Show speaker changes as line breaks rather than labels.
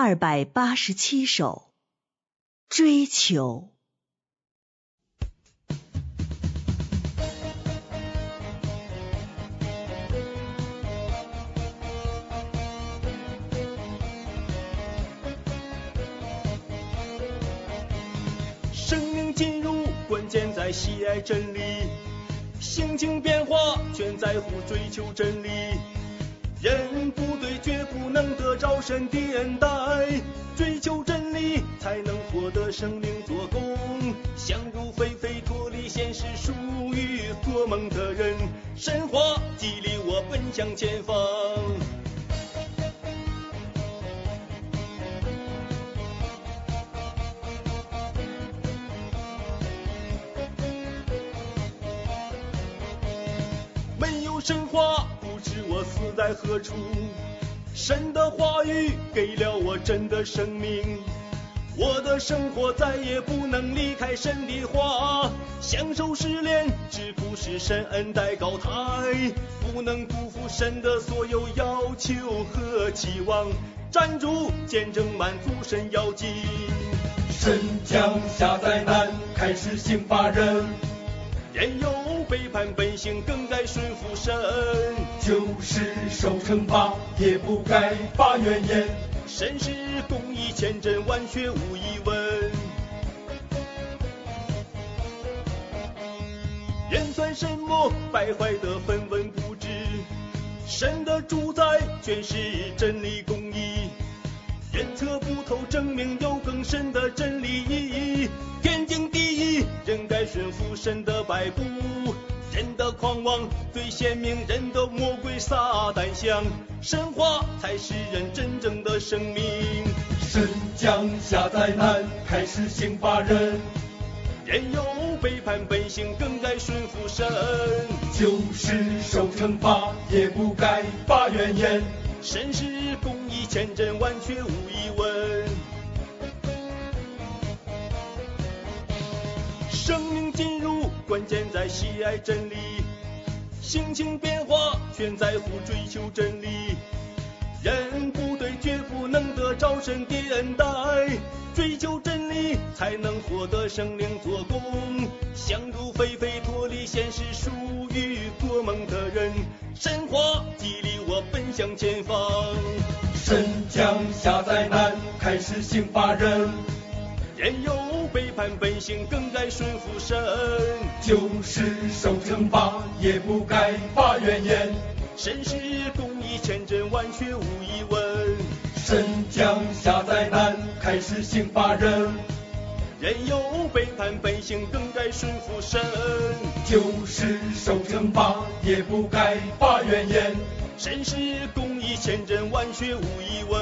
二百八十七首，追求。
生命进入关键在喜爱真理，心境变化全在乎追求真理。人不对，绝不能得着神的恩待。追求真理，才能获得生命做工。想入非非，脱离现实，属于做梦的人。神话激励我奔向前方。没有神话，我死在何处。神的话语给了我真的生命，我的生活再也不能离开神的话。享受失恋，只顾是神恩待高台，不能辜负神的所有要求和期望。站住，见证满足神要紧。
神降下灾难，开始刑罚人。
人有背叛本性，更该顺服神。
就是受惩罚，也不该发怨言。
神是公义千真万确，无疑问。人算什么？败坏的分文不值。神的主宰全是真理公义，人测不透，证明有更深的真理意义。人该顺服神的摆布。人的狂妄最鲜明，人的魔鬼撒旦像，神话才是人真正的生命。
神降下灾难，开始刑罚人。
人有背叛本性，更该顺服神。
就是受惩罚，也不该发怨言。
神是公义千真万确，无疑问。生命进入关键在喜爱真理，心情变化全在乎追求真理。人不对，绝不能得着神的恩待。追求真理，才能获得生灵做工。想入非非，脱离现实，属于做梦的人。神话激励我奔向前方。
神降下灾难，开始刑罚人。
人有背叛本性，更该顺服神。
就是受惩罚，也不该发怨言。
神是公义千真万确，无疑问。
神降下灾难，开始刑罚人。
人有背叛本性，更该顺服神。
就是受惩罚，也不该发怨言。
神是公义千真万确，无疑问。